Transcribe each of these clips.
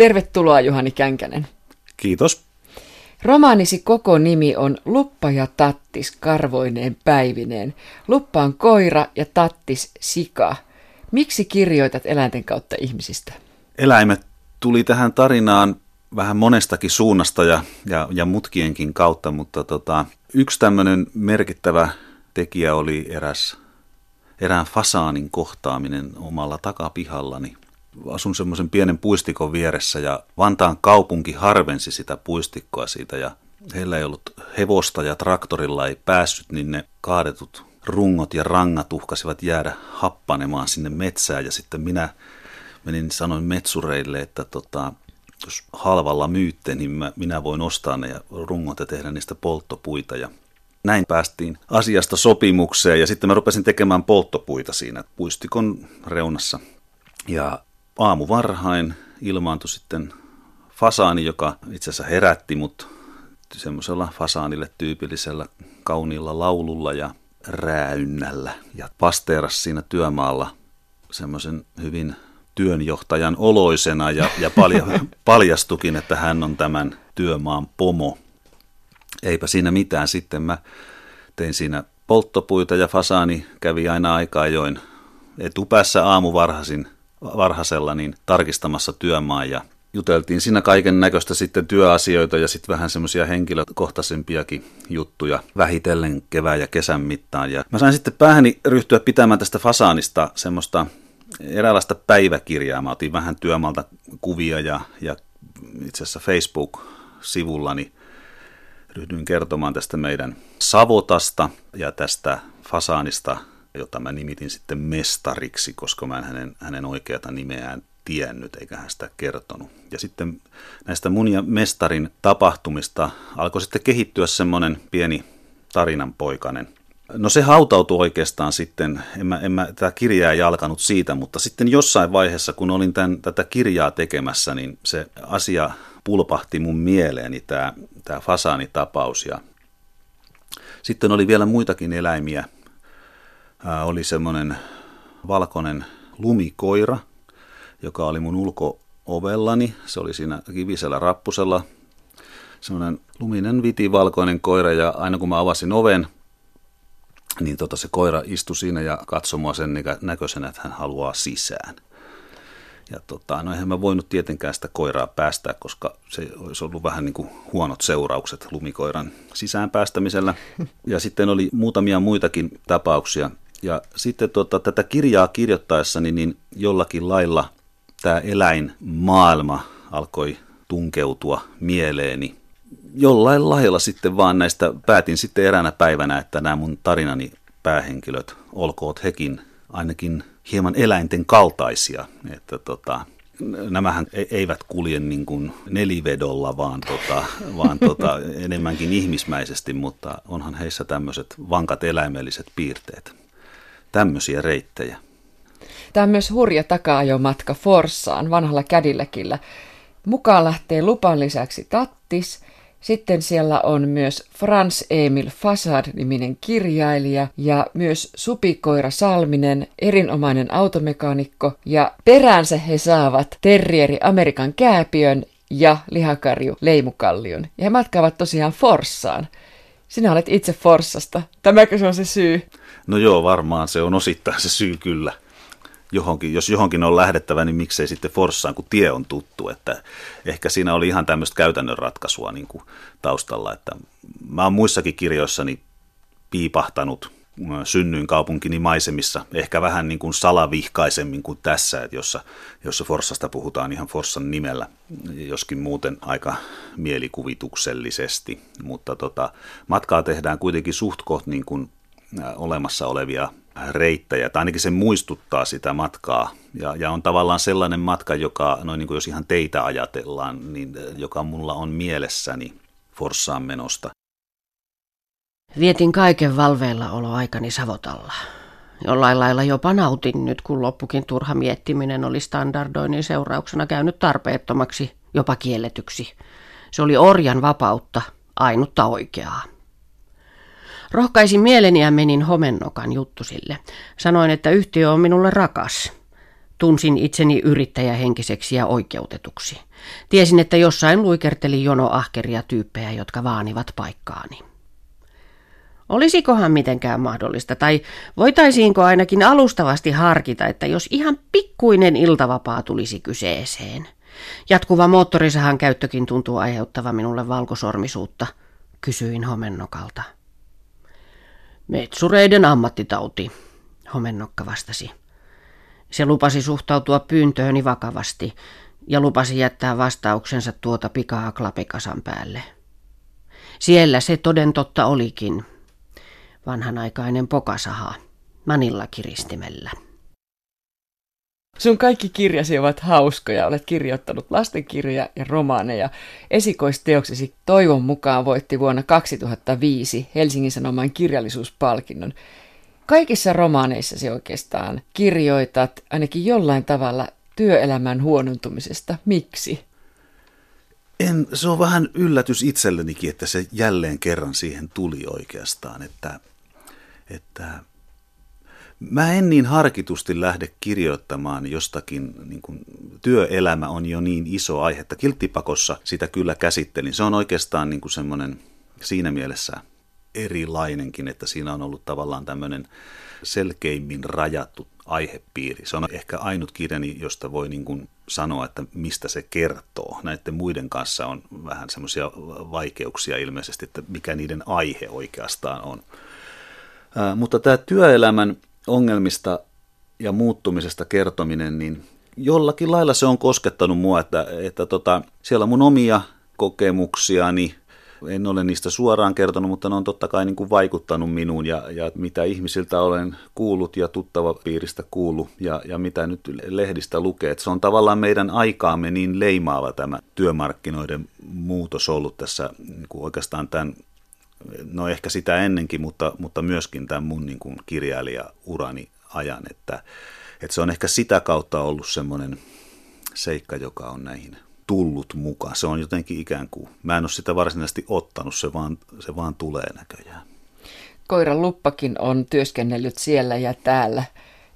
Tervetuloa Juhani Känkänen. Kiitos. Romaanisi koko nimi on Luppa ja Tattis karvoineen päivineen. Luppa on koira ja Tattis sika. Miksi kirjoitat eläinten kautta ihmisistä? Eläimet tuli tähän tarinaan vähän monestakin suunnasta ja, ja, ja mutkienkin kautta, mutta tota, yksi tämmöinen merkittävä tekijä oli eräs, erään fasaanin kohtaaminen omalla takapihallani. Asun semmoisen pienen puistikon vieressä ja Vantaan kaupunki harvensi sitä puistikkoa siitä ja heillä ei ollut hevosta ja traktorilla ei päässyt, niin ne kaadetut rungot ja rangat uhkasivat jäädä happanemaan sinne metsään ja sitten minä menin sanoin metsureille, että tota, jos halvalla myytte, niin mä, minä voin ostaa ne ja rungot ja tehdä niistä polttopuita. Ja näin päästiin asiasta sopimukseen ja sitten mä rupesin tekemään polttopuita siinä puistikon reunassa. Ja aamu varhain ilmaantui sitten fasaani, joka itse asiassa herätti mut semmoisella fasaanille tyypillisellä kauniilla laululla ja rääynnällä. Ja pasteeras siinä työmaalla semmoisen hyvin työnjohtajan oloisena ja, ja palja, paljastukin, että hän on tämän työmaan pomo. Eipä siinä mitään. Sitten mä tein siinä polttopuita ja fasaani kävi aina aikaa join etupäässä aamuvarhaisin varhaisella niin tarkistamassa työmaa ja juteltiin siinä kaiken näköistä sitten työasioita ja sitten vähän semmoisia henkilökohtaisempiakin juttuja vähitellen kevään ja kesän mittaan. Ja mä sain sitten päähäni ryhtyä pitämään tästä fasaanista semmoista eräänlaista päiväkirjaa. Mä otin vähän työmalta kuvia ja, ja itse asiassa Facebook-sivullani ryhdyin kertomaan tästä meidän Savotasta ja tästä fasaanista, jota mä nimitin sitten mestariksi, koska mä en hänen, hänen oikeata nimeään tiennyt eikä hän sitä kertonut. Ja sitten näistä mun ja mestarin tapahtumista alkoi sitten kehittyä semmoinen pieni tarinanpoikainen – No se hautautui oikeastaan sitten, en mä, en mä tätä kirjaa ei alkanut siitä, mutta sitten jossain vaiheessa, kun olin tämän, tätä kirjaa tekemässä, niin se asia pulpahti mun mieleeni, tämä, tämä fasaanitapaus. Ja sitten oli vielä muitakin eläimiä. Oli semmoinen valkoinen lumikoira, joka oli mun ulko-ovellani. Se oli siinä kivisellä rappusella. Semmoinen luminen vitivalkoinen koira ja aina kun mä avasin oven – niin tota, se koira istui siinä ja katsoi mua sen näköisenä, että hän haluaa sisään. Ja tota, no eihän mä voinut tietenkään sitä koiraa päästää, koska se olisi ollut vähän niin kuin huonot seuraukset lumikoiran sisään päästämisellä. Ja sitten oli muutamia muitakin tapauksia. Ja sitten tota, tätä kirjaa kirjoittaessani niin jollakin lailla tämä eläinmaailma alkoi tunkeutua mieleeni jollain lailla sitten vaan näistä päätin sitten eräänä päivänä, että nämä mun tarinani päähenkilöt, olkoot hekin ainakin hieman eläinten kaltaisia, että tota, nämähän e- eivät kulje niin kuin nelivedolla, vaan, tota, vaan tota, enemmänkin ihmismäisesti, mutta onhan heissä tämmöiset vankat eläimelliset piirteet. Tämmöisiä reittejä. Tämä on myös hurja taka-ajomatka Forssaan vanhalla kädilläkillä. Mukaan lähtee lupan lisäksi Tattis – sitten siellä on myös Frans Emil Fasad-niminen kirjailija ja myös Supikoira Salminen, erinomainen automekaanikko ja peräänsä he saavat terrieri Amerikan kääpiön ja lihakarju Leimukallion. Ja he matkaavat tosiaan Forssaan. Sinä olet itse Forssasta. Tämäkö se on se syy? No joo, varmaan se on osittain se syy kyllä johonkin, jos johonkin on lähdettävä, niin miksei sitten Forssaan, kun tie on tuttu. Että ehkä siinä oli ihan tämmöistä käytännön ratkaisua niin kuin taustalla. Että mä oon muissakin kirjoissani piipahtanut synnyin kaupunkini maisemissa, ehkä vähän niin kuin salavihkaisemmin kuin tässä, että jossa, jossa Forssasta puhutaan ihan Forssan nimellä, joskin muuten aika mielikuvituksellisesti, mutta tota, matkaa tehdään kuitenkin suht koht niin kuin olemassa olevia reittejä, tai ainakin se muistuttaa sitä matkaa, ja, ja on tavallaan sellainen matka, joka, noin niin kuin jos ihan teitä ajatellaan, niin joka mulla on mielessäni Forssaan menosta. Vietin kaiken valveilla aikani Savotalla. Jollain lailla jopa nautin nyt, kun loppukin turha miettiminen oli standardoinnin seurauksena käynyt tarpeettomaksi, jopa kielletyksi. Se oli orjan vapautta, ainutta oikeaa. Rohkaisin mieleni ja menin homennokan juttusille. Sanoin, että yhtiö on minulle rakas. Tunsin itseni yrittäjähenkiseksi ja oikeutetuksi. Tiesin, että jossain luikerteli jono ahkeria tyyppejä, jotka vaanivat paikkaani. Olisikohan mitenkään mahdollista, tai voitaisiinko ainakin alustavasti harkita, että jos ihan pikkuinen iltavapaa tulisi kyseeseen. Jatkuva moottorisahan käyttökin tuntuu aiheuttava minulle valkosormisuutta, kysyin homennokalta. Metsureiden ammattitauti, homennokka vastasi. Se lupasi suhtautua pyyntööni vakavasti ja lupasi jättää vastauksensa tuota pikaa klapikasan päälle. Siellä se toden totta olikin. Vanhanaikainen pokasaha, manilla kiristimellä. Sun kaikki kirjasi ovat hauskoja. Olet kirjoittanut lastenkirjoja ja romaaneja. Esikoisteoksesi toivon mukaan voitti vuonna 2005 Helsingin Sanoman kirjallisuuspalkinnon. Kaikissa romaaneissasi oikeastaan kirjoitat ainakin jollain tavalla työelämän huonontumisesta. Miksi? En, se on vähän yllätys itsellenikin, että se jälleen kerran siihen tuli oikeastaan, että, että mä en niin harkitusti lähde kirjoittamaan jostakin, niin kuin, työelämä on jo niin iso aihe, että kilttipakossa sitä kyllä käsittelin. Se on oikeastaan niin semmoinen siinä mielessä erilainenkin, että siinä on ollut tavallaan tämmöinen selkeimmin rajattu aihepiiri. Se on ehkä ainut kirjani, josta voi niin kuin sanoa, että mistä se kertoo. Näiden muiden kanssa on vähän semmoisia vaikeuksia ilmeisesti, että mikä niiden aihe oikeastaan on. Ää, mutta tämä työelämän ongelmista ja muuttumisesta kertominen, niin jollakin lailla se on koskettanut mua, että, että tota, siellä on mun omia kokemuksiani, en ole niistä suoraan kertonut, mutta ne on totta kai niin kuin vaikuttanut minuun ja, ja mitä ihmisiltä olen kuullut ja tuttava piiristä kuullut ja, ja mitä nyt lehdistä lukee. Että se on tavallaan meidän aikaamme niin leimaava tämä työmarkkinoiden muutos ollut tässä niin kuin oikeastaan tämän no ehkä sitä ennenkin, mutta, mutta myöskin tämän mun niin kuin kirjailijaurani ajan, että, että se on ehkä sitä kautta ollut semmoinen seikka, joka on näihin tullut mukaan. Se on jotenkin ikään kuin, mä en ole sitä varsinaisesti ottanut, se vaan, se vaan tulee näköjään. Koiran luppakin on työskennellyt siellä ja täällä,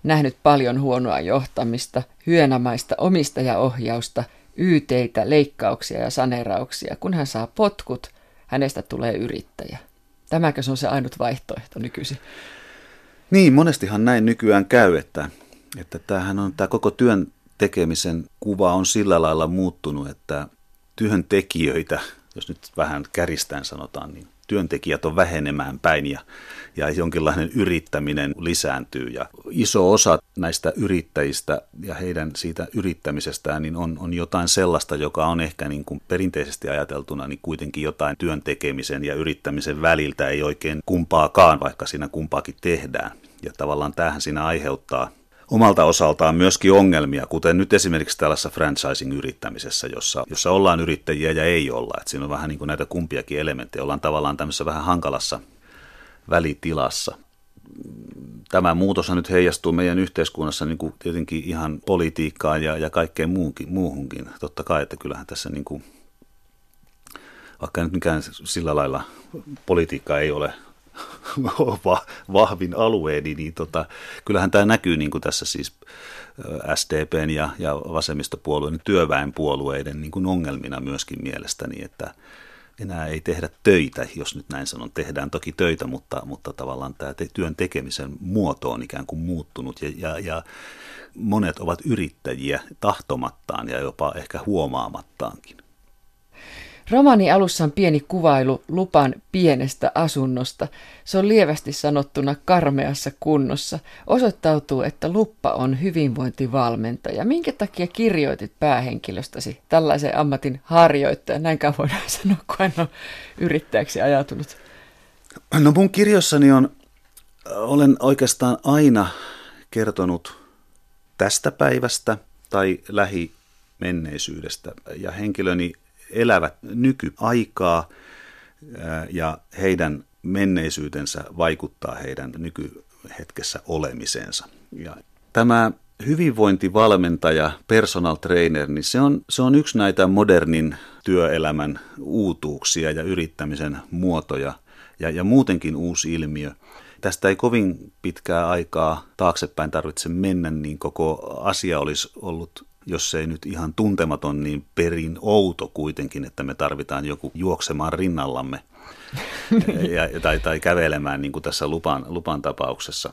nähnyt paljon huonoa johtamista, hyönämaista omistajaohjausta, yyteitä, leikkauksia ja sanerauksia. Kun hän saa potkut, hänestä tulee yrittäjä. Tämäkö se on se ainut vaihtoehto nykyisin? Niin, monestihan näin nykyään käy, että, että tämähän on tämä koko työn tekemisen kuva on sillä lailla muuttunut, että työntekijöitä, jos nyt vähän käristään sanotaan, niin työntekijät on vähenemään päin ja, ja jonkinlainen yrittäminen lisääntyy. Ja iso osa näistä yrittäjistä ja heidän siitä yrittämisestään niin on, on jotain sellaista, joka on ehkä niin kuin perinteisesti ajateltuna niin kuitenkin jotain työn tekemisen ja yrittämisen väliltä ei oikein kumpaakaan, vaikka siinä kumpaakin tehdään. Ja tavallaan tähän siinä aiheuttaa omalta osaltaan myöskin ongelmia, kuten nyt esimerkiksi tällaisessa franchising-yrittämisessä, jossa, jossa ollaan yrittäjiä ja ei olla. Et siinä on vähän niin kuin näitä kumpiakin elementtejä. Ollaan tavallaan tämmöisessä vähän hankalassa välitilassa. Tämä muutos nyt heijastuu meidän yhteiskunnassa niin kuin tietenkin ihan politiikkaan ja, ja kaikkeen muuhunkin, muuhunkin. Totta kai, että kyllähän tässä niin kuin, vaikka nyt mikään sillä lailla politiikka ei ole vahvin alueeni, niin tota, kyllähän tämä näkyy niin kuin tässä siis SDPn ja, ja vasemmistopuolueiden, työväenpuolueiden niin kuin ongelmina myöskin mielestäni, että enää ei tehdä töitä, jos nyt näin sanon. Tehdään toki töitä, mutta, mutta tavallaan tämä te, työn tekemisen muoto on ikään kuin muuttunut ja, ja, ja monet ovat yrittäjiä tahtomattaan ja jopa ehkä huomaamattaankin. Romani alussa on pieni kuvailu lupan pienestä asunnosta. Se on lievästi sanottuna karmeassa kunnossa. Osoittautuu, että luppa on hyvinvointivalmentaja. Minkä takia kirjoitit päähenkilöstäsi tällaisen ammatin harjoittaja? Näinkään voidaan sanoa, kun en ole yrittäjäksi ajatunut. No mun kirjoissani on, olen oikeastaan aina kertonut tästä päivästä tai lähimenneisyydestä. Ja henkilöni elävät nykyaikaa ja heidän menneisyytensä vaikuttaa heidän nykyhetkessä olemisensa. Ja tämä hyvinvointivalmentaja, personal trainer, niin se on, se on yksi näitä modernin työelämän uutuuksia ja yrittämisen muotoja ja, ja muutenkin uusi ilmiö. tästä ei kovin pitkää aikaa taaksepäin tarvitse mennä, niin koko asia olisi ollut jos ei nyt ihan tuntematon, niin perin outo kuitenkin, että me tarvitaan joku juoksemaan rinnallamme ja, tai, tai kävelemään niin kuin tässä lupan, lupan tapauksessa.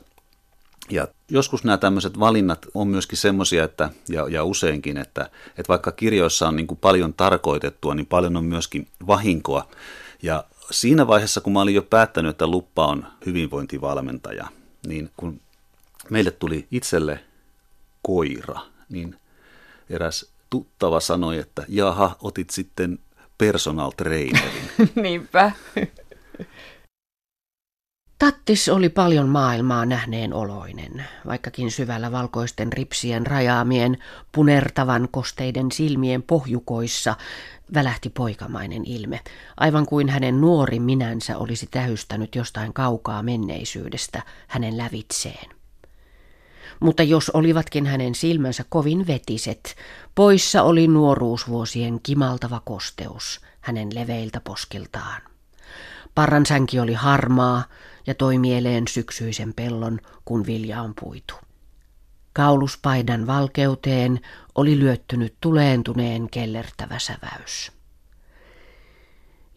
Ja joskus nämä tämmöiset valinnat on myöskin semmoisia, että, ja, ja useinkin, että, että vaikka kirjoissa on niin kuin paljon tarkoitettua, niin paljon on myöskin vahinkoa. Ja siinä vaiheessa, kun mä olin jo päättänyt, että Luppa on hyvinvointivalmentaja, niin kun meille tuli itselle koira, niin eräs tuttava sanoi, että jaha, otit sitten personal trainerin. Niinpä. Tattis oli paljon maailmaa nähneen oloinen, vaikkakin syvällä valkoisten ripsien rajaamien punertavan kosteiden silmien pohjukoissa välähti poikamainen ilme, aivan kuin hänen nuori minänsä olisi tähystänyt jostain kaukaa menneisyydestä hänen lävitseen. Mutta jos olivatkin hänen silmänsä kovin vetiset, poissa oli nuoruusvuosien kimaltava kosteus hänen leveiltä poskiltaan. Parran sänki oli harmaa ja toi mieleen syksyisen pellon, kun vilja on puitu. Kauluspaidan valkeuteen oli lyöttynyt tuleentuneen kellertävä säväys.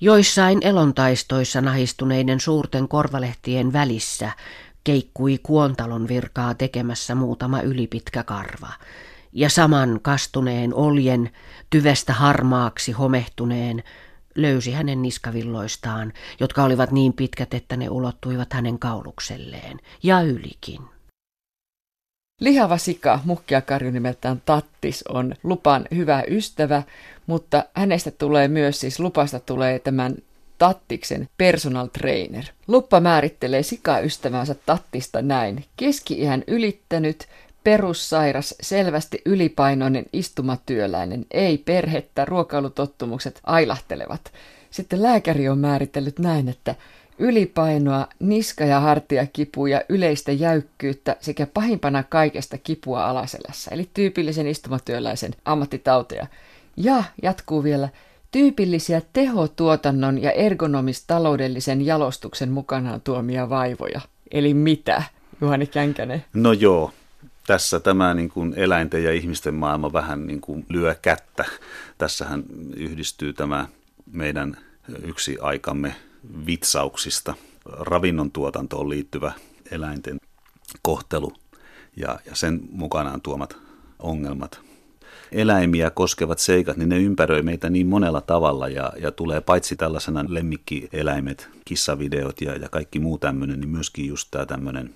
Joissain elontaistoissa nahistuneiden suurten korvalehtien välissä keikkui kuontalon virkaa tekemässä muutama ylipitkä karva, ja saman kastuneen oljen, tyvestä harmaaksi homehtuneen, löysi hänen niskavilloistaan, jotka olivat niin pitkät, että ne ulottuivat hänen kaulukselleen, ja ylikin. Lihava sika, mukkiakarju nimeltään Tattis, on Lupan hyvä ystävä, mutta hänestä tulee myös, siis Lupasta tulee tämän Tattiksen personal trainer. Luppa määrittelee sikaystävänsä Tattista näin. Keski-iän ylittänyt, perussairas, selvästi ylipainoinen istumatyöläinen, ei perhettä, ruokailutottumukset ailahtelevat. Sitten lääkäri on määritellyt näin, että ylipainoa, niska- ja hartiakipuja, yleistä jäykkyyttä sekä pahimpana kaikesta kipua alaselässä, eli tyypillisen istumatyöläisen ammattitauteja. Ja jatkuu vielä, tyypillisiä tehotuotannon ja ergonomistaloudellisen jalostuksen mukanaan tuomia vaivoja. Eli mitä, Juhani Känkänen? No joo, tässä tämä niin kuin eläinten ja ihmisten maailma vähän niin kuin lyö kättä. Tässähän yhdistyy tämä meidän yksi aikamme vitsauksista ravinnon tuotantoon liittyvä eläinten kohtelu ja, ja sen mukanaan tuomat ongelmat. Eläimiä koskevat seikat, niin ne ympäröi meitä niin monella tavalla ja, ja tulee paitsi tällaisena lemmikkieläimet, kissavideot ja, ja kaikki muu tämmöinen, niin myöskin just tämä tämmöinen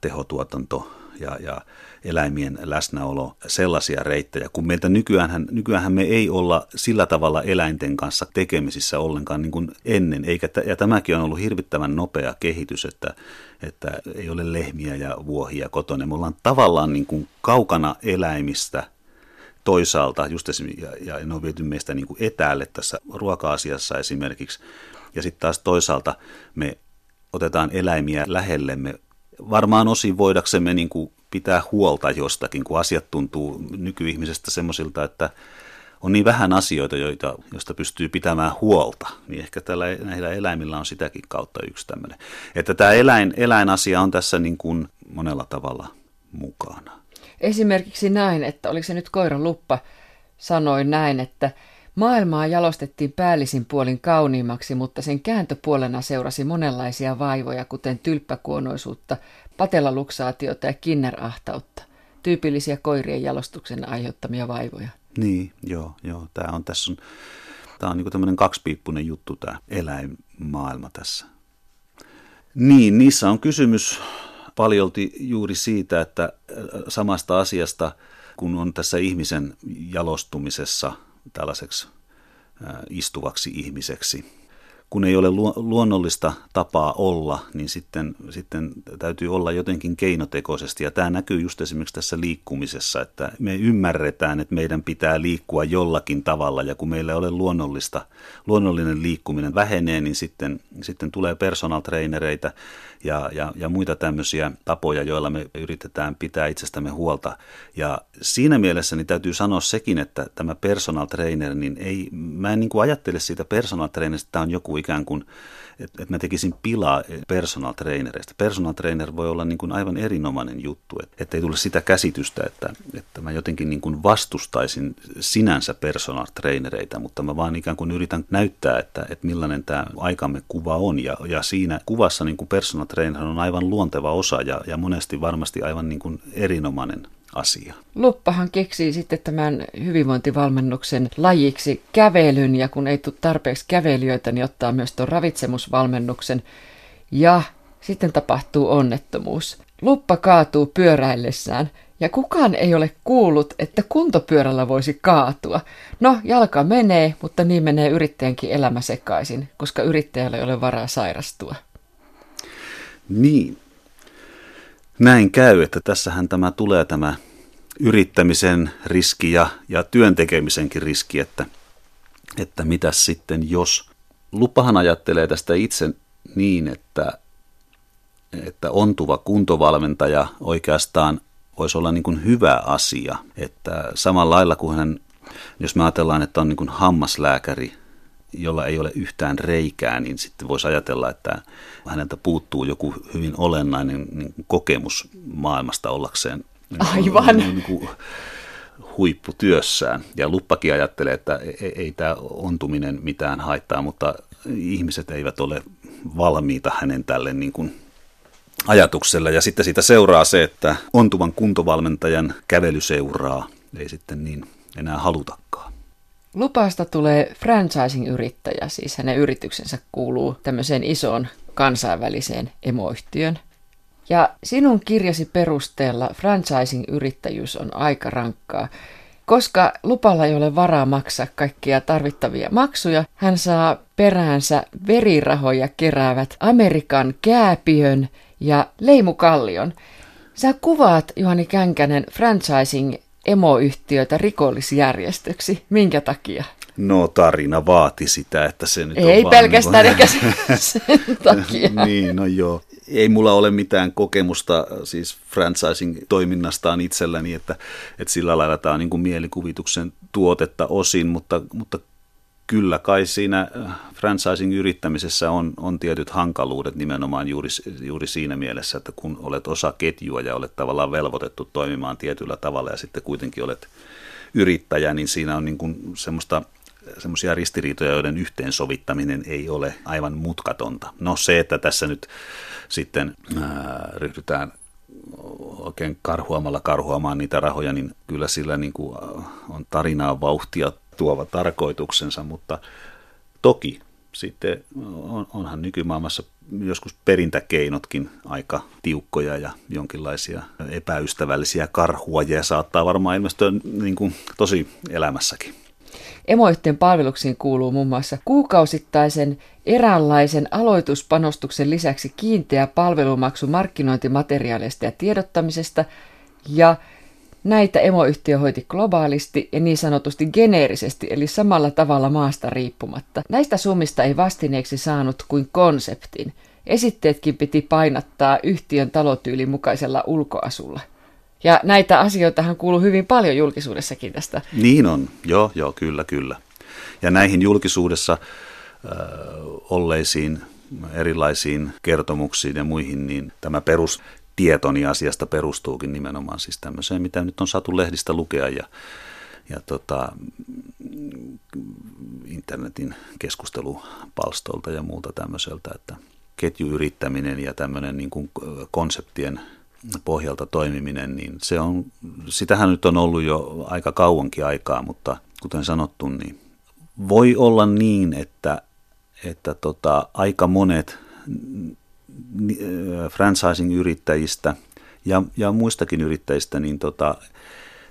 tehotuotanto, ja, ja eläimien läsnäolo sellaisia reittejä, kun meiltä nykyään, nykyään me ei olla sillä tavalla eläinten kanssa tekemisissä ollenkaan niin kuin ennen, eikä, ja tämäkin on ollut hirvittävän nopea kehitys, että, että ei ole lehmiä ja vuohia kotona. Me ollaan tavallaan niin kuin kaukana eläimistä toisaalta, just ja, ja ne on viety meistä niin kuin etäälle tässä ruoka-asiassa esimerkiksi, ja sitten taas toisaalta me otetaan eläimiä lähellemme varmaan osin voidaksemme niin kuin pitää huolta jostakin, kun asiat tuntuu nykyihmisestä semmoisilta, että on niin vähän asioita, joita, joista pystyy pitämään huolta, niin ehkä tällä, näillä eläimillä on sitäkin kautta yksi tämmöinen. Että tämä eläin, eläinasia on tässä niin kuin monella tavalla mukana. Esimerkiksi näin, että oliko se nyt koiran luppa, sanoi näin, että Maailmaa jalostettiin päällisin puolin kauniimmaksi, mutta sen kääntöpuolena seurasi monenlaisia vaivoja, kuten tylppäkuonoisuutta, patelaluksaatiota ja kinnerahtautta. Tyypillisiä koirien jalostuksen aiheuttamia vaivoja. Niin, joo, joo. Tämä on, tässä on, tämä on niin tämmöinen kaksipiippunen juttu, tämä eläinmaailma tässä. Niin, niissä on kysymys paljolti juuri siitä, että äh, samasta asiasta, kun on tässä ihmisen jalostumisessa – tällaiseksi istuvaksi ihmiseksi. Kun ei ole luonnollista tapaa olla, niin sitten, sitten täytyy olla jotenkin keinotekoisesti. Ja tämä näkyy just esimerkiksi tässä liikkumisessa, että me ymmärretään, että meidän pitää liikkua jollakin tavalla. Ja kun meillä ei ole luonnollista, luonnollinen liikkuminen vähenee, niin sitten, sitten tulee personal trainereita ja, ja, ja muita tämmöisiä tapoja, joilla me yritetään pitää itsestämme huolta. Ja siinä mielessä niin täytyy sanoa sekin, että tämä personal trainer, niin ei, mä en niin kuin ajattele siitä personal trainerista, että tämä on joku ikään kuin että et mä tekisin pilaa personal trainereista. Personal trainer voi olla niin kuin aivan erinomainen juttu, että ei tule sitä käsitystä, että, että mä jotenkin niin kuin vastustaisin sinänsä personal trainereita, mutta mä vaan ikään kuin yritän näyttää, että, että millainen tämä aikamme kuva on. Ja, ja siinä kuvassa niin kuin personal trainer on aivan luonteva osa ja, ja monesti varmasti aivan niin kuin erinomainen asia. Luppahan keksii sitten tämän hyvinvointivalmennuksen lajiksi kävelyn ja kun ei tule tarpeeksi kävelijöitä, niin ottaa myös tuon ravitsemusvalmennuksen ja sitten tapahtuu onnettomuus. Luppa kaatuu pyöräillessään ja kukaan ei ole kuullut, että kuntopyörällä voisi kaatua. No, jalka menee, mutta niin menee yrittäjänkin elämä sekaisin, koska yrittäjällä ei ole varaa sairastua. Niin, näin käy, että tässähän tämä tulee tämä yrittämisen riski ja, ja työn tekemisenkin riski, että, että mitä sitten jos. Lupahan ajattelee tästä itse niin, että, että ontuva kuntovalmentaja oikeastaan voisi olla niin kuin hyvä asia. Että samalla lailla kuin hän, jos me ajatellaan, että on niin kuin hammaslääkäri, jolla ei ole yhtään reikää, niin sitten voisi ajatella, että häneltä puuttuu joku hyvin olennainen niin kokemus maailmasta ollakseen Aivan. Niin kuin huipputyössään. Ja Luppakin ajattelee, että ei, e, ei tämä ontuminen mitään haittaa, mutta ihmiset eivät ole valmiita hänen tälle niin kuin ajatukselle. Ja sitten siitä seuraa se, että ontuvan kuntovalmentajan kävelyseuraa ei sitten niin enää halutakaan. Lupaasta tulee franchising-yrittäjä, siis hänen yrityksensä kuuluu tämmöiseen isoon kansainväliseen emoyhtiön. Ja sinun kirjasi perusteella franchising-yrittäjyys on aika rankkaa. Koska lupalla ei ole varaa maksaa kaikkia tarvittavia maksuja, hän saa peräänsä verirahoja keräävät Amerikan kääpiön ja leimukallion. Sä kuvaat, Juhani Känkänen, franchising emoyhtiötä rikollisjärjestöksi. Minkä takia? No tarina vaati sitä, että se nyt Ei on pelkästään niin kuin... sen takia. niin, no joo. Ei mulla ole mitään kokemusta siis franchising-toiminnastaan itselläni, että, että sillä lailla tämä on niin kuin mielikuvituksen tuotetta osin, mutta, mutta kyllä kai siinä äh, franchising-yrittämisessä on, on tietyt hankaluudet nimenomaan juuri, juuri siinä mielessä, että kun olet osa ketjua ja olet tavallaan velvoitettu toimimaan tietyllä tavalla ja sitten kuitenkin olet yrittäjä, niin siinä on niin kuin semmoista semmoisia ristiriitoja, joiden yhteensovittaminen ei ole aivan mutkatonta. No se, että tässä nyt sitten ää, ryhdytään oikein karhuamalla karhuamaan niitä rahoja, niin kyllä sillä niin kuin on tarinaa vauhtia tuova tarkoituksensa, mutta toki sitten on, onhan nykymaailmassa joskus perintäkeinotkin aika tiukkoja ja jonkinlaisia epäystävällisiä karhuajia saattaa varmaan ilmestyä niin kuin tosi elämässäkin. Emoyhtiön palveluksiin kuuluu muun muassa kuukausittaisen eräänlaisen aloituspanostuksen lisäksi kiinteä palvelumaksu markkinointimateriaaleista ja tiedottamisesta ja Näitä emoyhtiö hoiti globaalisti ja niin sanotusti geneerisesti, eli samalla tavalla maasta riippumatta. Näistä summista ei vastineeksi saanut kuin konseptin. Esitteetkin piti painattaa yhtiön talotyylin mukaisella ulkoasulla. Ja näitä asioitahan kuuluu hyvin paljon julkisuudessakin tästä. Niin on, joo, joo, kyllä, kyllä. Ja näihin julkisuudessa äh, olleisiin erilaisiin kertomuksiin ja muihin, niin tämä perustietoni asiasta perustuukin nimenomaan siis tämmöiseen, mitä nyt on saatu lehdistä lukea ja, ja tota, internetin keskustelupalstolta ja muuta tämmöiseltä, että ketjuyrittäminen ja tämmöinen niin kuin konseptien pohjalta toimiminen, niin se on, sitähän nyt on ollut jo aika kauankin aikaa, mutta kuten sanottu, niin voi olla niin, että, että tota, aika monet franchising-yrittäjistä ja, ja muistakin yrittäjistä, niin tota,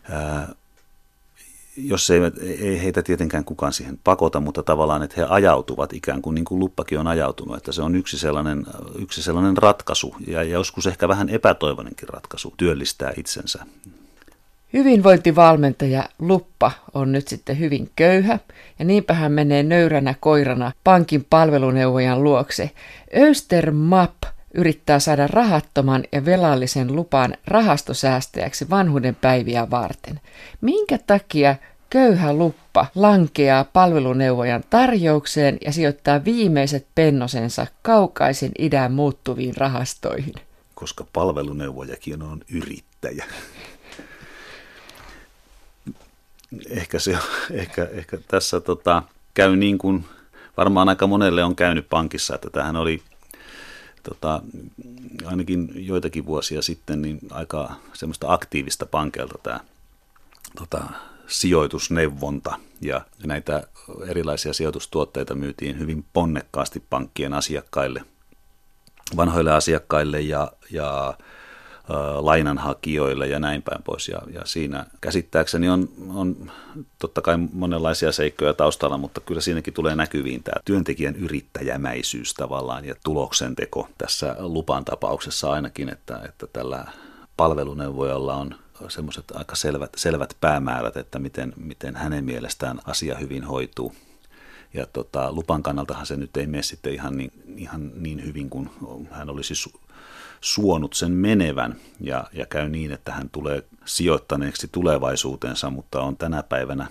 ää, jos ei, ei heitä tietenkään kukaan siihen pakota, mutta tavallaan, että he ajautuvat ikään kuin, niin kuin luppakin on ajautunut, että se on yksi sellainen, yksi sellainen ratkaisu ja joskus ehkä vähän epätoivonenkin ratkaisu työllistää itsensä. Hyvinvointivalmentaja Luppa on nyt sitten hyvin köyhä ja niinpä hän menee nöyränä koirana pankin palveluneuvojan luokse. Östermap yrittää saada rahattoman ja velallisen lupan rahastosäästäjäksi vanhuuden päiviä varten. Minkä takia köyhä luppa lankeaa palveluneuvojan tarjoukseen ja sijoittaa viimeiset pennosensa kaukaisen idän muuttuviin rahastoihin. Koska palveluneuvojakin on yrittäjä. Ehkä, se, ehkä, ehkä tässä tota, käy niin kuin varmaan aika monelle on käynyt pankissa, että tähän oli tota, ainakin joitakin vuosia sitten niin aika semmoista aktiivista pankelta tämä tota, sijoitusneuvonta. Ja näitä erilaisia sijoitustuotteita myytiin hyvin ponnekkaasti pankkien asiakkaille, vanhoille asiakkaille ja, ja lainanhakijoille ja näin päin pois. Ja, ja siinä käsittääkseni on, on totta kai monenlaisia seikkoja taustalla, mutta kyllä siinäkin tulee näkyviin tämä työntekijän yrittäjämäisyys tavallaan ja tuloksenteko tässä lupan tapauksessa ainakin, että, että tällä palveluneuvojalla on semmoiset aika selvät, selvät päämäärät, että miten, miten hänen mielestään asia hyvin hoituu. Ja tota, lupan kannaltahan se nyt ei mene sitten ihan niin, ihan niin hyvin kuin hän olisi su- suonut sen menevän. Ja, ja käy niin, että hän tulee sijoittaneeksi tulevaisuutensa, mutta on tänä päivänä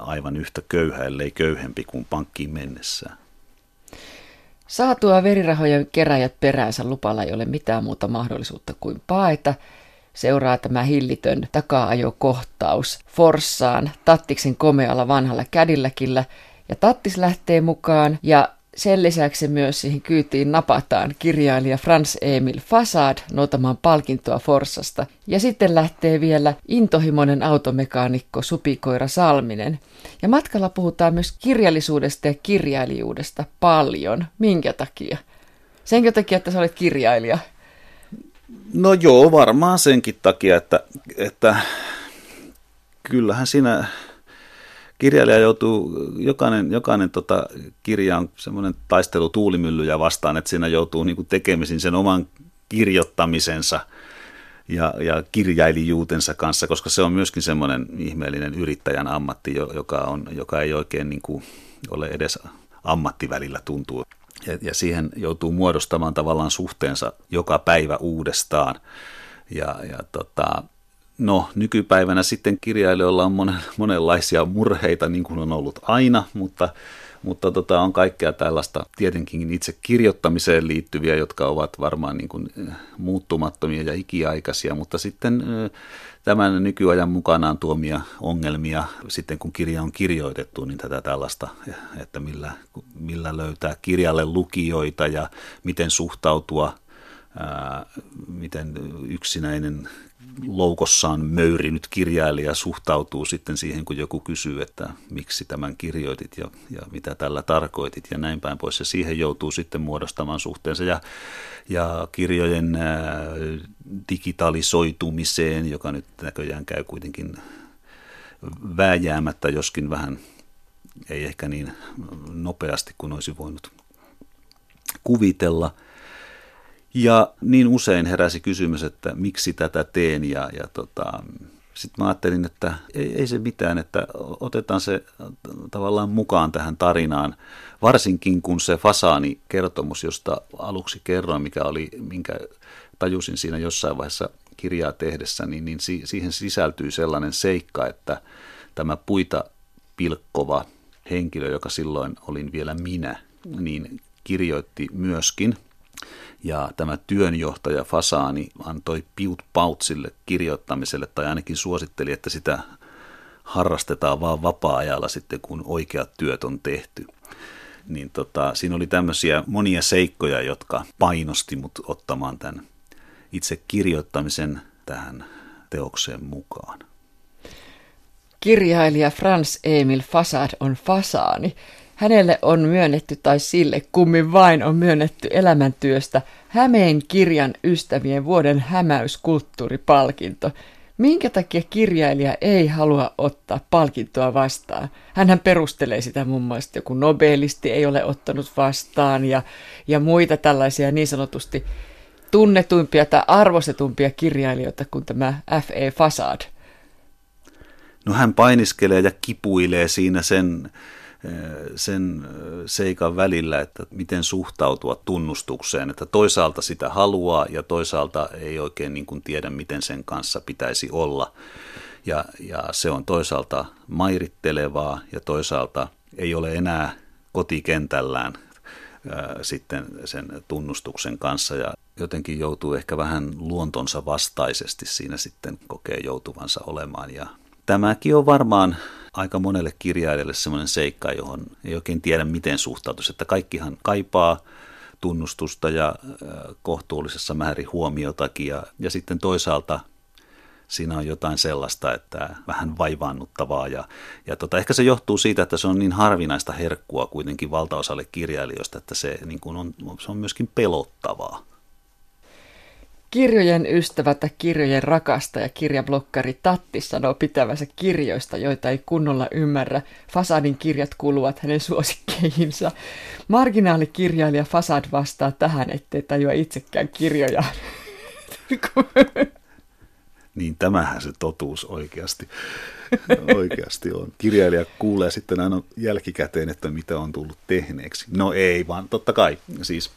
aivan yhtä köyhä, ellei köyhempi kuin pankkiin mennessään. Saatua verirahojen keräjät peräänsä lupalla ei ole mitään muuta mahdollisuutta kuin paeta – seuraa tämä hillitön taka-ajokohtaus Forssaan Tattiksen komealla vanhalla kädilläkillä. Ja Tattis lähtee mukaan ja sen lisäksi myös siihen kyytiin napataan kirjailija Frans Emil Fasad noutamaan palkintoa Forssasta. Ja sitten lähtee vielä intohimoinen automekaanikko Supikoira Salminen. Ja matkalla puhutaan myös kirjallisuudesta ja kirjailijuudesta paljon. Minkä takia? Senkö takia, että sä olet kirjailija? No joo, varmaan senkin takia, että, että kyllähän siinä kirjailija joutuu, jokainen, jokainen tota, kirja on semmoinen taistelu tuulimyllyjä vastaan, että siinä joutuu niin tekemisiin sen oman kirjoittamisensa ja, ja kirjailijuutensa kanssa, koska se on myöskin semmoinen ihmeellinen yrittäjän ammatti, joka, on, joka ei oikein niin kuin ole edes ammattivälillä tuntuu. Ja, ja siihen joutuu muodostamaan tavallaan suhteensa joka päivä uudestaan. Ja, ja tota, no, nykypäivänä sitten kirjailijoilla on monen, monenlaisia murheita, niin kuin on ollut aina, mutta, mutta tota, on kaikkea tällaista tietenkin itse kirjoittamiseen liittyviä, jotka ovat varmaan niin kuin eh, muuttumattomia ja ikiaikaisia, mutta sitten eh, tämän nykyajan mukanaan tuomia ongelmia sitten kun kirja on kirjoitettu, niin tätä tällaista, että millä, millä löytää kirjalle lukijoita ja miten suhtautua, miten yksinäinen loukossaan möyrinyt kirjailija suhtautuu sitten siihen, kun joku kysyy, että miksi tämän kirjoitit ja, ja mitä tällä tarkoitit ja näin päin pois. Ja siihen joutuu sitten muodostamaan suhteensa. Ja, ja kirjojen ää, digitalisoitumiseen, joka nyt näköjään käy kuitenkin vääjäämättä, joskin vähän ei ehkä niin nopeasti kuin olisi voinut kuvitella – ja niin usein heräsi kysymys, että miksi tätä teen ja, ja tota, sitten mä ajattelin, että ei, ei se mitään, että otetaan se tavallaan mukaan tähän tarinaan, varsinkin kun se Fasaani-kertomus, josta aluksi kerroin, mikä oli, minkä tajusin siinä jossain vaiheessa kirjaa tehdessä, niin, niin si, siihen sisältyy sellainen seikka, että tämä puita pilkkova henkilö, joka silloin olin vielä minä, niin kirjoitti myöskin – ja tämä työnjohtaja Fasaani antoi piut pautsille kirjoittamiselle tai ainakin suositteli, että sitä harrastetaan vaan vapaa-ajalla sitten, kun oikeat työt on tehty. Niin tota, siinä oli tämmöisiä monia seikkoja, jotka painosti mut ottamaan tämän itse kirjoittamisen tähän teokseen mukaan. Kirjailija Frans Emil Fasad on fasaani. Hänelle on myönnetty, tai sille kummin vain on myönnetty elämäntyöstä Hämeen kirjan ystävien vuoden hämäyskulttuuripalkinto. Minkä takia kirjailija ei halua ottaa palkintoa vastaan? Hänhän perustelee sitä muun muassa, että joku nobelisti ei ole ottanut vastaan ja, ja muita tällaisia niin sanotusti tunnetuimpia tai arvostetumpia kirjailijoita kuin tämä F.E. Fasad. No hän painiskelee ja kipuilee siinä sen sen seikan välillä, että miten suhtautua tunnustukseen, että toisaalta sitä haluaa ja toisaalta ei oikein niin kuin tiedä, miten sen kanssa pitäisi olla. Ja, ja se on toisaalta mairittelevaa ja toisaalta ei ole enää kotikentällään ää, sitten sen tunnustuksen kanssa ja jotenkin joutuu ehkä vähän luontonsa vastaisesti siinä sitten kokee joutuvansa olemaan. Ja tämäkin on varmaan aika monelle kirjailijalle semmoinen seikka, johon ei oikein tiedä miten suhtautuisi, että kaikkihan kaipaa tunnustusta ja kohtuullisessa määrin huomiotakin ja, ja sitten toisaalta siinä on jotain sellaista, että vähän vaivaannuttavaa ja, ja tota, ehkä se johtuu siitä, että se on niin harvinaista herkkua kuitenkin valtaosalle kirjailijoista, että se, niin kuin on, se on myöskin pelottavaa. Kirjojen ystävä tai kirjojen rakastaja kirjablokkari Tatti sanoo pitävänsä kirjoista, joita ei kunnolla ymmärrä. Fasadin kirjat kuuluvat hänen suosikkeihinsa. Marginaalikirjailija Fasad vastaa tähän, ettei tajua itsekään kirjojaan. niin tämähän se totuus oikeasti, oikeasti on. Kirjailija kuulee sitten aina jälkikäteen, että mitä on tullut tehneeksi. No ei, vaan totta kai. Siis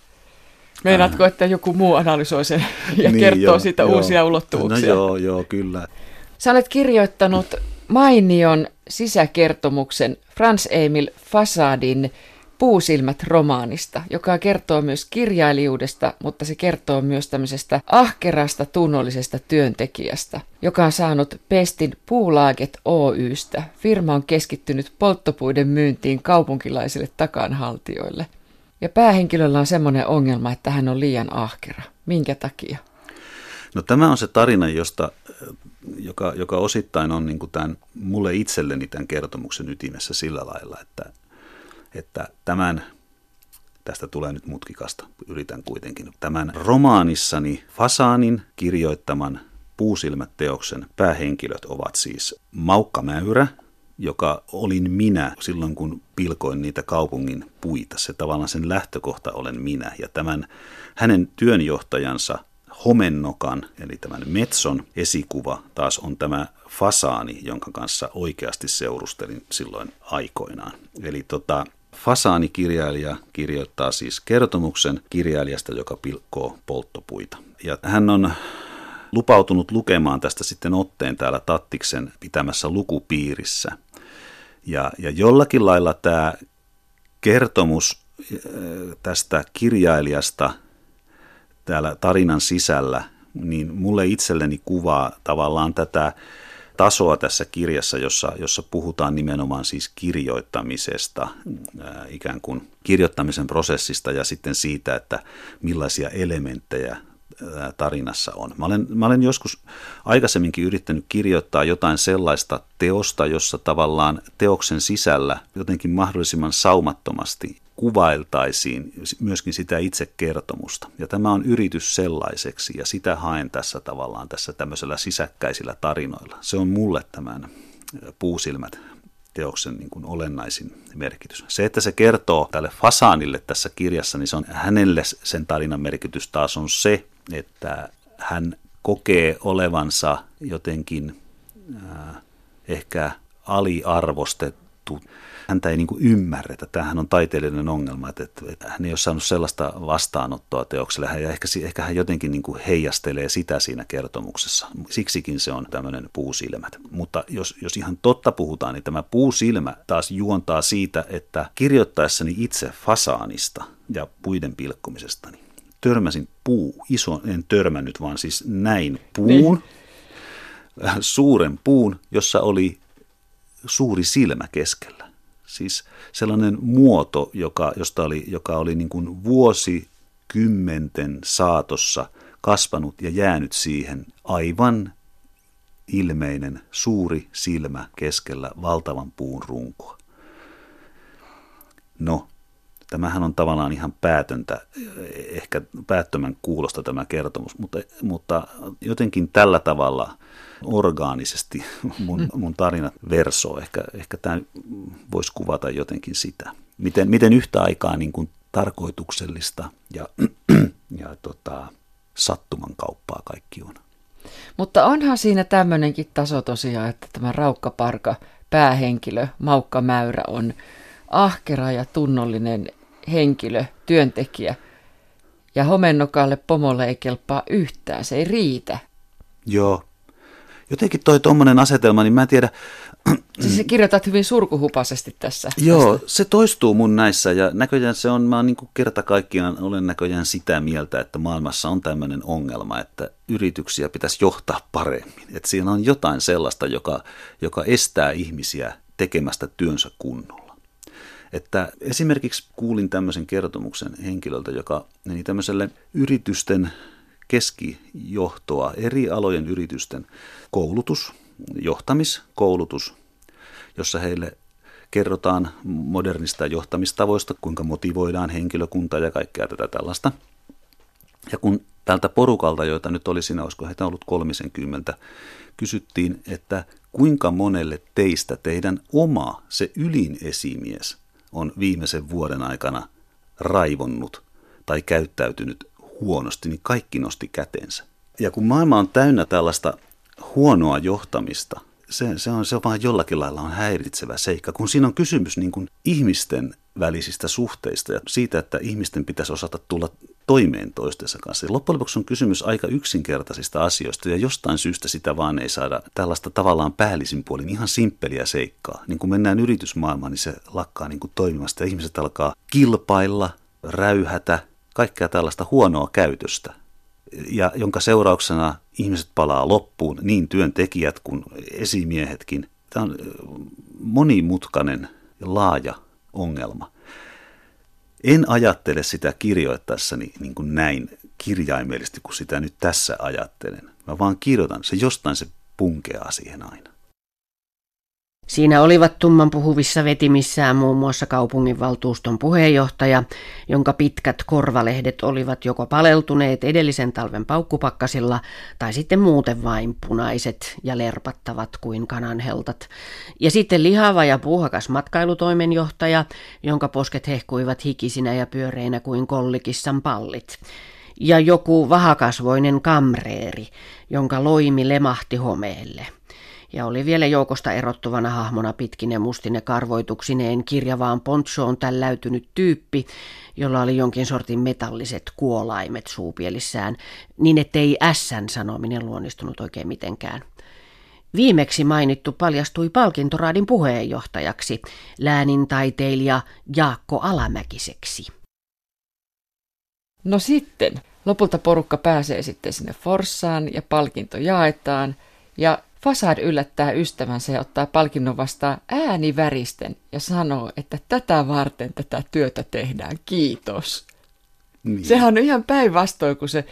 Meinaatko, että joku muu analysoi sen ja niin, kertoo joo, siitä joo. uusia ulottuvuuksia? No joo, joo, kyllä. Sä olet kirjoittanut mainion sisäkertomuksen Frans Emil Fasadin Puusilmät romaanista, joka kertoo myös kirjailijuudesta, mutta se kertoo myös tämmöisestä ahkerasta tunnollisesta työntekijästä, joka on saanut pestin Puulaaget Oystä. Firma on keskittynyt polttopuiden myyntiin kaupunkilaisille takanhaltijoille. Ja päähenkilöllä on semmoinen ongelma, että hän on liian ahkera. Minkä takia? No tämä on se tarina, josta, joka, joka osittain on niin kuin tämän, mulle itselleni tämän kertomuksen ytimessä sillä lailla, että, että tämän, tästä tulee nyt mutkikasta, yritän kuitenkin, tämän romaanissani Fasaanin kirjoittaman Puusilmät-teoksen päähenkilöt ovat siis Maukka Mäyrä, joka olin minä silloin, kun pilkoin niitä kaupungin puita. Se tavallaan sen lähtökohta olen minä. Ja tämän hänen työnjohtajansa Homennokan, eli tämän Metson esikuva taas on tämä fasaani, jonka kanssa oikeasti seurustelin silloin aikoinaan. Eli tota, Fasaani-kirjailija kirjoittaa siis kertomuksen kirjailijasta, joka pilkkoo polttopuita. Ja hän on lupautunut lukemaan tästä sitten otteen täällä Tattiksen pitämässä lukupiirissä. Ja, ja jollakin lailla tämä kertomus äh, tästä kirjailijasta täällä tarinan sisällä, niin mulle itselleni kuvaa tavallaan tätä tasoa tässä kirjassa, jossa, jossa puhutaan nimenomaan siis kirjoittamisesta, äh, ikään kuin kirjoittamisen prosessista ja sitten siitä, että millaisia elementtejä tarinassa on. Mä olen, mä olen joskus aikaisemminkin yrittänyt kirjoittaa jotain sellaista teosta, jossa tavallaan teoksen sisällä jotenkin mahdollisimman saumattomasti kuvailtaisiin myöskin sitä itse kertomusta. Ja tämä on yritys sellaiseksi ja sitä haen tässä tavallaan tässä tämmöisellä sisäkkäisillä tarinoilla. Se on mulle tämän puusilmät teoksen niin kuin olennaisin merkitys. Se, että se kertoo tälle Fasaanille tässä kirjassa, niin se on hänelle sen tarinan merkitys taas on se, että hän kokee olevansa jotenkin äh, ehkä aliarvostettu. Häntä ei niin kuin ymmärretä. Tämähän on taiteellinen ongelma, että, että hän ei ole saanut sellaista vastaanottoa teokselle. Ja ehkä, ehkä hän jotenkin niin kuin heijastelee sitä siinä kertomuksessa. Siksikin se on tämmöinen puusilmät. Mutta jos, jos ihan totta puhutaan, niin tämä puusilmä taas juontaa siitä, että kirjoittaessani itse fasaanista ja puiden pilkkomisesta, niin törmäsin puu, iso, en törmännyt, vaan siis näin puun, niin. suuren puun, jossa oli suuri silmä keskellä. Siis sellainen muoto, joka, josta oli, joka oli niin kuin vuosikymmenten saatossa kasvanut ja jäänyt siihen aivan ilmeinen suuri silmä keskellä valtavan puun runkoa. No, Tämähän on tavallaan ihan päätöntä, ehkä päättömän kuulosta tämä kertomus, mutta, mutta jotenkin tällä tavalla orgaanisesti mun, mm. mun tarinat versoo. Ehkä, ehkä tämä voisi kuvata jotenkin sitä. Miten, miten yhtä aikaa niin kuin tarkoituksellista ja, ja tota, sattuman kauppaa kaikki on. Mutta onhan siinä tämmöinenkin taso tosiaan, että tämä raukkaparka päähenkilö, Maukka Mäyrä, on ahkera ja tunnollinen henkilö, työntekijä. Ja homennokalle pomolle ei kelpaa yhtään, se ei riitä. Joo. jotenkin toi tuommoinen asetelma, niin mä en tiedä. Siis sä kirjoitat hyvin surkuhupaisesti tässä. Joo, tästä. se toistuu mun näissä ja näköjään se on, mä oon niin kerta kaikkiaan olen näköjään sitä mieltä, että maailmassa on tämmöinen ongelma, että yrityksiä pitäisi johtaa paremmin. Että siinä on jotain sellaista, joka, joka estää ihmisiä tekemästä työnsä kunnolla. Että esimerkiksi kuulin tämmöisen kertomuksen henkilöltä, joka meni tämmöiselle yritysten keskijohtoa, eri alojen yritysten koulutus, johtamiskoulutus, jossa heille kerrotaan modernista johtamistavoista, kuinka motivoidaan henkilökuntaa ja kaikkea tätä tällaista. Ja kun tältä porukalta, joita nyt oli siinä, olisiko heitä ollut 30, kysyttiin, että kuinka monelle teistä teidän oma, se ylin esimies, on viimeisen vuoden aikana raivonnut tai käyttäytynyt huonosti, niin kaikki nosti kätensä. Ja kun maailma on täynnä tällaista huonoa johtamista, se, se, on, se on vaan jollakin lailla on häiritsevä seikka, kun siinä on kysymys niin kuin ihmisten välisistä suhteista ja siitä, että ihmisten pitäisi osata tulla toimeen toistensa kanssa. Ja loppujen lopuksi on kysymys aika yksinkertaisista asioista ja jostain syystä sitä vaan ei saada tällaista tavallaan päällisin puolin ihan simppeliä seikkaa. Niin kun mennään yritysmaailmaan, niin se lakkaa niin kuin toimimasta ja ihmiset alkaa kilpailla, räyhätä, kaikkea tällaista huonoa käytöstä, ja jonka seurauksena ihmiset palaa loppuun, niin työntekijät kuin esimiehetkin. Tämä on monimutkainen ja laaja ongelma. En ajattele sitä kirjoittaessani niin kuin näin kirjaimellisesti kuin sitä nyt tässä ajattelen. Mä vaan kirjoitan, se jostain se punkeaa siihen aina. Siinä olivat tumman puhuvissa vetimissään muun muassa kaupunginvaltuuston puheenjohtaja, jonka pitkät korvalehdet olivat joko paleltuneet edellisen talven paukkupakkasilla tai sitten muuten vain punaiset ja lerpattavat kuin kananheltat. Ja sitten lihava ja puuhakas matkailutoimenjohtaja, jonka posket hehkuivat hikisinä ja pyöreinä kuin kollikissan pallit ja joku vahakasvoinen kamreeri, jonka loimi lemahti homeelle ja oli vielä joukosta erottuvana hahmona pitkine mustine karvoituksineen kirjavaan ponchoon tälläytynyt tyyppi, jolla oli jonkin sortin metalliset kuolaimet suupielissään, niin ettei ässän sanominen luonnistunut oikein mitenkään. Viimeksi mainittu paljastui palkintoraadin puheenjohtajaksi, läänin taiteilija Jaakko Alamäkiseksi. No sitten, lopulta porukka pääsee sitten sinne Forssaan ja palkinto jaetaan ja Fasad yllättää ystävänsä ja ottaa palkinnon vastaan ääniväristen ja sanoo, että tätä varten tätä työtä tehdään. Kiitos. Niin. Sehän on ihan päinvastoin kuin se,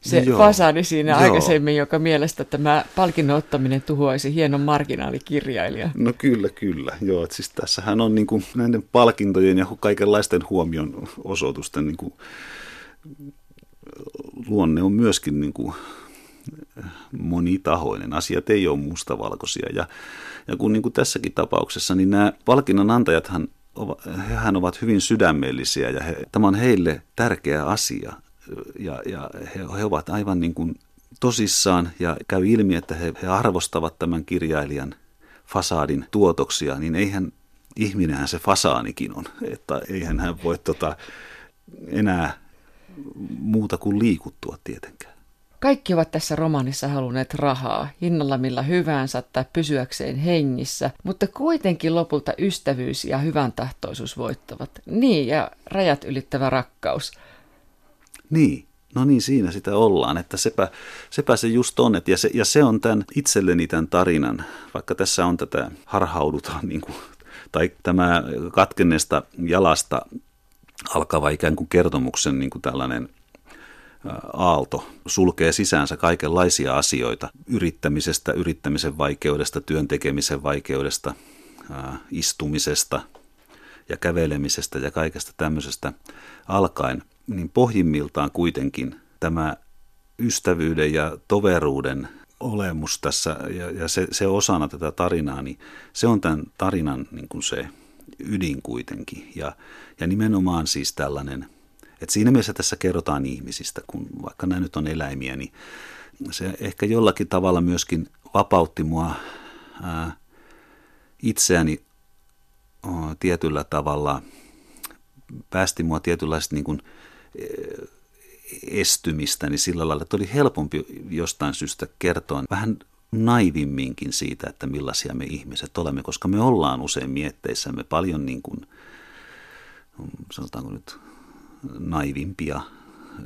se Joo. Fasadi siinä Joo. aikaisemmin, joka mielestä tämä palkinnon ottaminen tuhoaisi hienon marginaalikirjailijan. No kyllä, kyllä. Joo, että siis tässähän on niin kuin näiden palkintojen ja kaikenlaisten huomion osoitusten niin kuin, luonne on myöskin niin kuin monitahoinen. Asiat ei ole mustavalkoisia. Ja, ja kun niin kuin tässäkin tapauksessa, niin nämä palkinnon antajathan hehän ovat hyvin sydämellisiä ja he, tämä on heille tärkeä asia. Ja, ja he, he ovat aivan niin kuin tosissaan ja käy ilmi, että he, he arvostavat tämän kirjailijan fasaadin tuotoksia, niin eihän ihminenhän se fasaanikin on, että eihän hän voi tota, enää muuta kuin liikuttua tietenkään. Kaikki ovat tässä romaanissa halunneet rahaa, hinnalla millä hyvänsä tai pysyäkseen hengissä, mutta kuitenkin lopulta ystävyys ja hyvän tahtoisuus voittavat. Niin, ja rajat ylittävä rakkaus. Niin, no niin, siinä sitä ollaan, että sepä, sepä se just on, että ja, se, ja se on tämän itselleni tämän tarinan, vaikka tässä on tätä harhaudutaan, niin kuin, tai tämä katkenneesta jalasta alkava ikään kuin kertomuksen niin kuin tällainen aalto sulkee sisäänsä kaikenlaisia asioita yrittämisestä, yrittämisen vaikeudesta, työn tekemisen vaikeudesta, istumisesta ja kävelemisestä ja kaikesta tämmöisestä alkaen, niin pohjimmiltaan kuitenkin tämä ystävyyden ja toveruuden olemus tässä ja, ja se, se osana tätä tarinaa, niin se on tämän tarinan niin kuin se ydin kuitenkin. Ja, ja nimenomaan siis tällainen – et siinä mielessä tässä kerrotaan ihmisistä, kun vaikka nämä nyt on eläimiä, niin se ehkä jollakin tavalla myöskin vapautti mua ää, itseäni o, tietyllä tavalla, päästi mua tietynlaista niin kuin, estymistä, niin sillä lailla, että oli helpompi jostain syystä kertoa vähän naivimminkin siitä, että millaisia me ihmiset olemme, koska me ollaan usein mietteissämme paljon niin kuin, sanotaanko nyt, naivimpia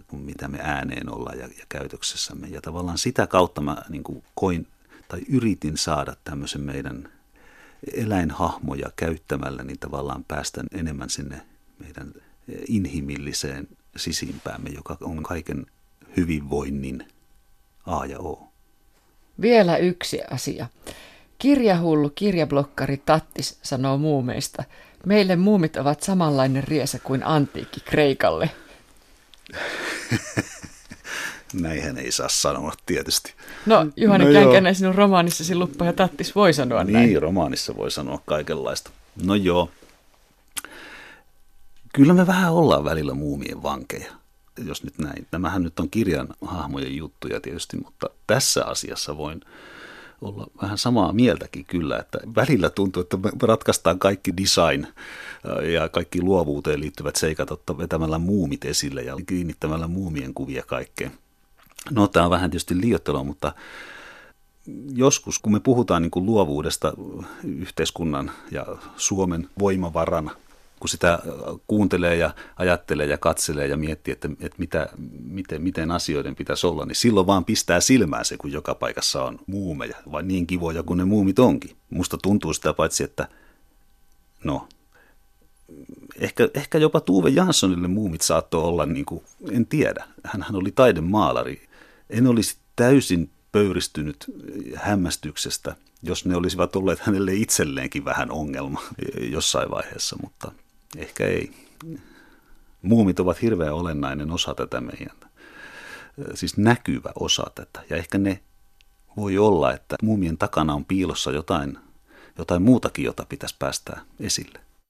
kuin mitä me ääneen ollaan ja, ja käytöksessämme. Ja tavallaan sitä kautta mä niin kuin koin tai yritin saada tämmöisen meidän eläinhahmoja käyttämällä, niin tavallaan päästän enemmän sinne meidän inhimilliseen sisimpäämme, joka on kaiken hyvinvoinnin A ja O. Vielä yksi asia. Kirjahullu kirjablokkari Tattis sanoo muumeista. Meille muumit ovat samanlainen riesa kuin antiikki Kreikalle. Näinhän ei saa sanoa tietysti. No Juhani no Känkänen, sinun romaanissasi Luppa ja Tattis voi sanoa niin, näin. Niin, romaanissa voi sanoa kaikenlaista. No joo. Kyllä me vähän ollaan välillä muumien vankeja, jos nyt näin. Nämähän nyt on kirjan hahmojen juttuja tietysti, mutta tässä asiassa voin olla vähän samaa mieltäkin kyllä, että välillä tuntuu, että me ratkaistaan kaikki design äh, ja kaikki luovuuteen liittyvät seikat ottaa vetämällä muumit esille ja kiinnittämällä muumien kuvia kaikkeen. No tämä on vähän tietysti liioittelua, mutta joskus kun me puhutaan niin kuin luovuudesta yhteiskunnan ja Suomen voimavaran kun sitä kuuntelee ja ajattelee ja katselee ja miettii, että, että mitä, miten, miten asioiden pitäisi olla, niin silloin vaan pistää silmään se, kun joka paikassa on muumeja, vai niin kivoja kuin ne muumit onkin. Musta tuntuu sitä paitsi, että no, ehkä, ehkä jopa Tuve Janssonille muumit saattoi olla, niin kuin, en tiedä, hän oli taidemaalari. En olisi täysin pöyristynyt hämmästyksestä, jos ne olisivat olleet hänelle itselleenkin vähän ongelma jossain vaiheessa, mutta ehkä ei. Muumit ovat hirveän olennainen osa tätä meidän, siis näkyvä osa tätä. Ja ehkä ne voi olla, että muumien takana on piilossa jotain, jotain muutakin, jota pitäisi päästää esille.